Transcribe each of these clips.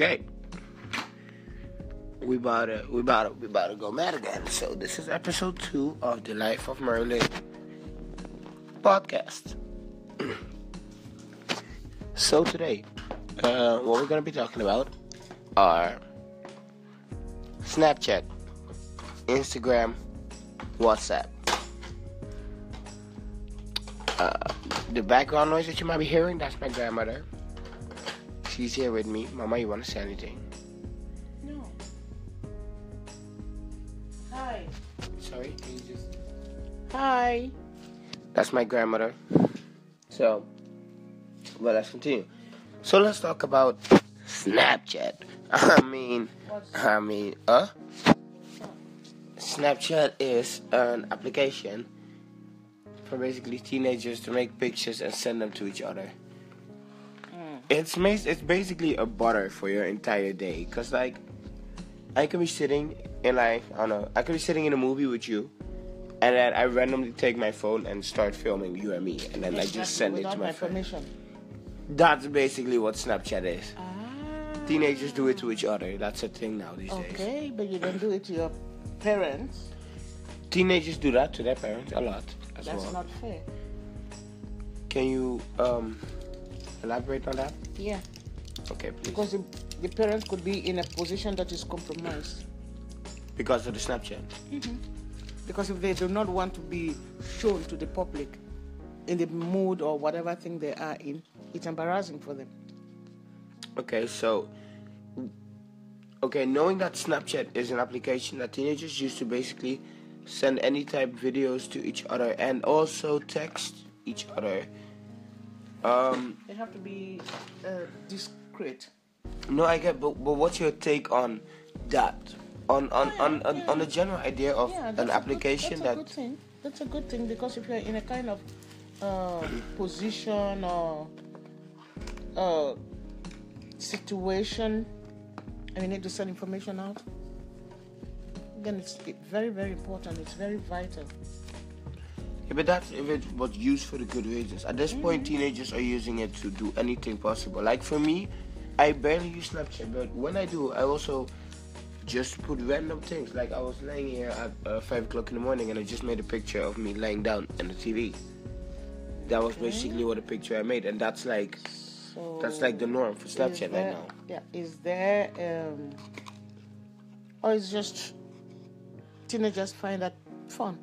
Okay. We about to we about to we about to go mad again. So this is episode two of the Life of Merlin podcast. so today, uh, what we're gonna be talking about are Snapchat, Instagram, WhatsApp. Uh, the background noise that you might be hearing, that's my grandmother. She's here with me. Mama, you want to say anything? No. Hi. Sorry, can you just. Hi. That's my grandmother. So, well, let's continue. So let's talk about Snapchat. I mean, What's I mean, uh, Snapchat is an application for basically teenagers to make pictures and send them to each other. It's mas- it's basically a butter for your entire day. Cause like, I could be sitting in like I don't know, I could be sitting in a movie with you, and then I randomly take my phone and start filming you and me, and then I just send it to my my friend. permission. That's basically what Snapchat is. Ah. Teenagers do it to each other. That's a thing now these days. Okay, but you don't do it to your parents. Teenagers do that to their parents a lot as That's well. not fair. Can you um elaborate on that? Yeah, Okay, please. because the, the parents could be in a position that is compromised. Because of the Snapchat. Mhm. Because if they do not want to be shown to the public in the mood or whatever thing they are in, it's embarrassing for them. Okay, so okay, knowing that Snapchat is an application that teenagers use to basically send any type videos to each other and also text each other. Um, They have to be uh, discreet. no, I get, but, but what's your take on that? On on on on, on the general idea of Yeah, an that's a good- application that's a that good thing. That's a good thing because if you're in a kind of uh, position or uh, situation and you need to send information out, then it's very, very important. It's very vital. Yeah, but that's if it was used for the good reasons. At this point, teenagers are using it to do anything possible. Like for me, I barely use Snapchat, but when I do, I also just put random things. Like I was laying here at uh, five o'clock in the morning, and I just made a picture of me laying down on the TV. That was basically what a picture I made, and that's like So that's like the norm for Snapchat there, right now. Yeah, is there um, or is just teenagers find that fun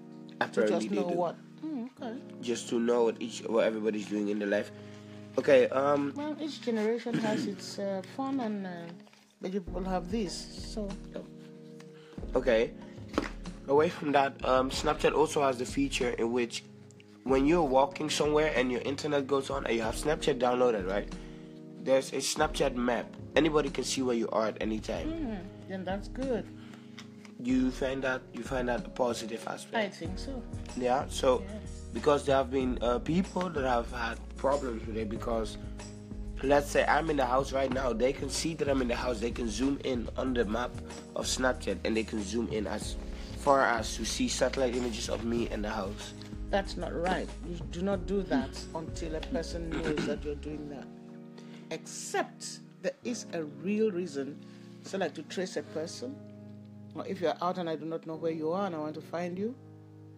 to just know do. what? Mm, okay. Just to know what each what everybody's doing in their life. Okay, um, Well, each generation has its uh, fun, and uh, the people have this. So, Okay. Away from that, um, Snapchat also has the feature in which when you're walking somewhere and your internet goes on and you have Snapchat downloaded, right? There's a Snapchat map. Anybody can see where you are at any time. mm, then that's good. You find that you find that a positive aspect. I think so. Yeah. So Yeah. because there have been uh, people that have had problems with it because let's say I'm in the house right now, they can see that I'm in the house. They can zoom in on the map of Snapchat and they can zoom in as far as to see satellite images of me in the house. That's not right. You do not do that until a person knows that you're doing that. Except there is a real reason, so like to trace a person, or if you're out and I do not know where you are and I want to find you,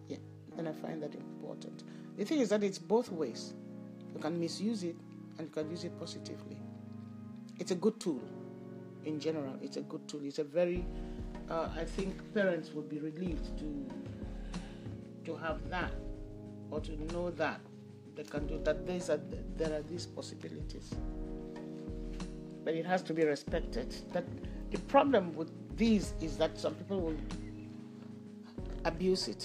yeah, then I find that important. The thing is that it's both ways. You can misuse it and you can use it positively. It's a good tool in general. It's a good tool. It's a very, uh, I think parents would be relieved to to have that or to know that they can do that. There's a, there are these possibilities, but it has to be respected. That the problem with these is that some people will abuse it,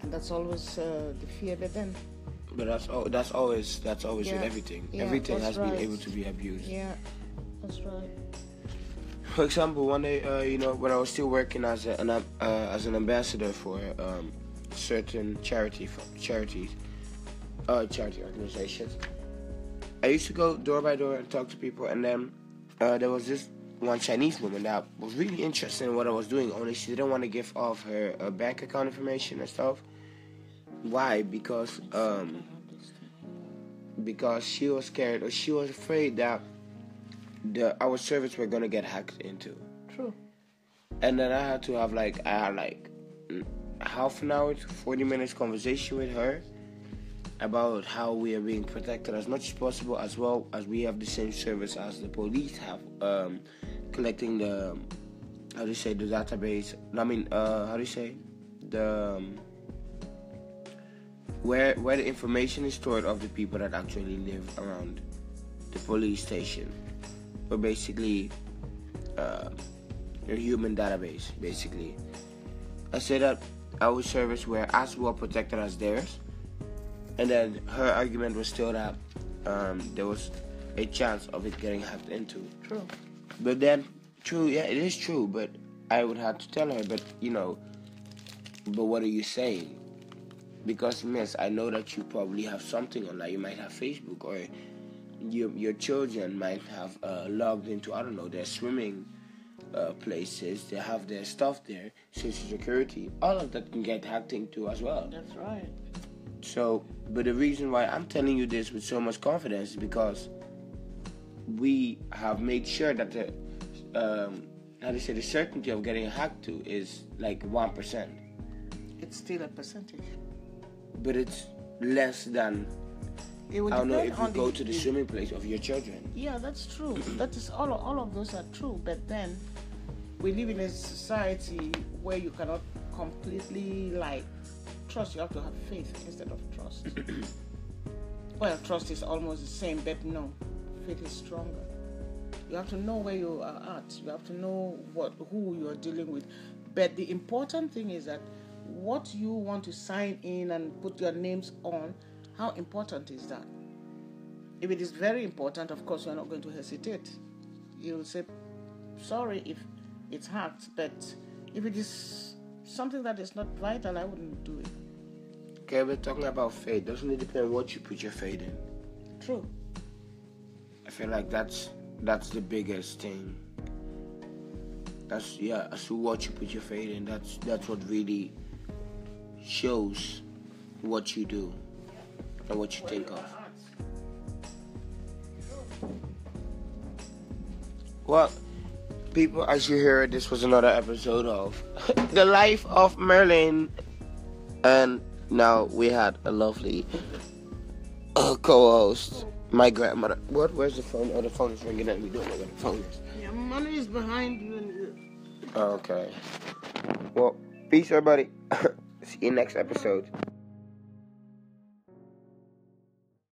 and that's always uh, the fear. But then, But that's al- that's always that's always with everything. Yeah, everything has been able to be abused. yeah, that's right. For example, one day, uh, you know, when I was still working as a, an, uh, as an ambassador for um, certain charity charities, uh, charity organizations, I used to go door by door and talk to people, and then uh, there was this one Chinese woman that was really interested in what I was doing. Only she didn't want to give off her uh, bank account information and stuff. Why? Because um, because she was scared or she was afraid that the our servers were gonna get hacked into, True. and then I had to have like I had like half an hour to forty minutes conversation with her about how we are being protected as much as possible, as well as we have the same service as the police have, um, collecting the how do you say the database? I mean, uh, how do you say the um, where where the information is stored of the people that actually live around the police station, or basically uh, a human database. Basically, I say that our service were as well protected as theirs, and then her argument was still that um, there was a chance of it getting hacked into. True. But then, true, yeah, it is true. But I would have to tell her, but you know, but what are you saying? Because miss, I know that you probably have something on that. You might have Facebook, or your your children might have uh, logged into I don't know their swimming uh, places. They have their stuff there, social security. All of that can get hacked into as well. That's right. So, but the reason why I'm telling you this with so much confidence is because we have made sure that the um, how do you say the certainty of getting hacked to is like one percent, It's still a percentage. but it's less than It would I don't know if you go to the swimming place of your children. Yeah, that's true. that is all. All of those are true. But then, we live in a society where you cannot completely like trust. You have to have faith instead of trust. well, trust is almost the same, but no, faith is stronger. You have to know where you are at. You have to know what who you are dealing with. But the important thing is that what you want to sign in and put your names on, how important is that? If it is very important, of course, you're not going to hesitate. You'll say, sorry if it's hacked, but if it is something that is not vital, I wouldn't do it. Okay, we're talking about faith. Doesn't it depend on what you put your faith in? True. I feel like that's that's the biggest thing. That's yeah, as to what you put your faith in. That's that's what really shows what you do and what you think of. Well, people, as you heard, this was another episode of The Life of Merlin. And now we had a lovely uh, co host, my grandmother. What? Where's the phone? Oh, the phone is ringing and we don't know where the phone is. Yeah, money is behind you. And Okay. Well, peace, everybody. See you next episode.